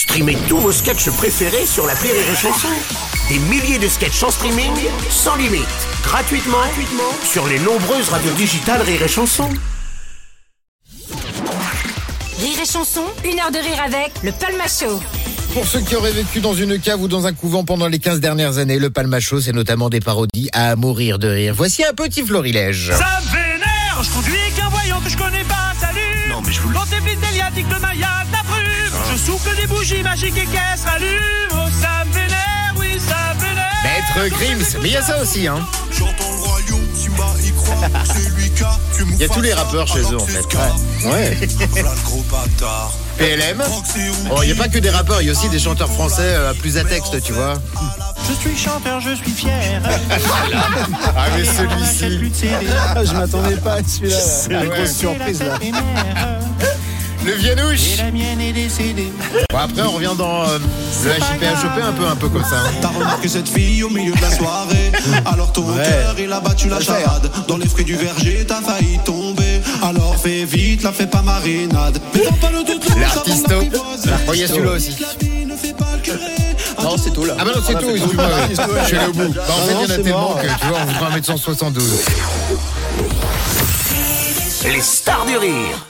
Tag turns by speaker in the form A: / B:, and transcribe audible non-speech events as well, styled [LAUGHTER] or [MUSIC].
A: Streamez tous vos sketchs préférés sur la Rire et Chanson. Des milliers de sketchs en streaming, sans limite, gratuitement, gratuitement sur les nombreuses radios digitales Rire et Chanson.
B: Rire et chanson, une heure de rire avec le Palma Show.
C: Pour ceux qui auraient vécu dans une cave ou dans un couvent pendant les 15 dernières années, le Palmacho, c'est notamment des parodies à mourir de rire. Voici un petit florilège.
D: Ça me vénère, je conduis avec un voyant que je connais pas, salut
A: Non, mais je vous le-
D: souffle des bougies magiques et qu'elles se rallument Oh, ça me vénère, oui, ça me vénère
C: Maître Grims, mais il y a ça aussi, hein.
E: J'entends le royaume, Simba y croit, [LAUGHS] c'est lui qui
C: Il y a tous les rappeurs chez eux, en fait.
E: Ouais.
C: Ouais.
E: Voilà le gros bâtard.
C: PLM. Oh, il n'y a pas que des rappeurs, il y a aussi des chanteurs français euh, plus à texte, tu vois.
D: Je suis chanteur, je suis fier [LAUGHS]
C: Ah, mais celui-ci.
F: Ah, [LAUGHS] je m'attendais pas à celui-là. là.
C: C'est
F: La grosse surprise là.
C: Le Vianouche.
D: la mienne est décédée
C: Bon, après, on revient dans euh, le HIPHOP un peu, un peu comme ça. hein.
E: T'as remarqué cette fille au milieu de la soirée Alors ton
F: Ouais.
E: cœur il a battu la charade Dans les frais du verger t'as failli tomber Alors fais vite la fais pas marinade Mais pas le doute
C: L'artisto. Oh, il y a celui-là aussi.
F: Non, c'est tout là.
C: Ah bah non, c'est tout, ils ont pas. Je suis allé au bout. Bah, en fait, il y en a tellement que, tu vois, on voudrait en mettre 172.
A: Les stars du rire.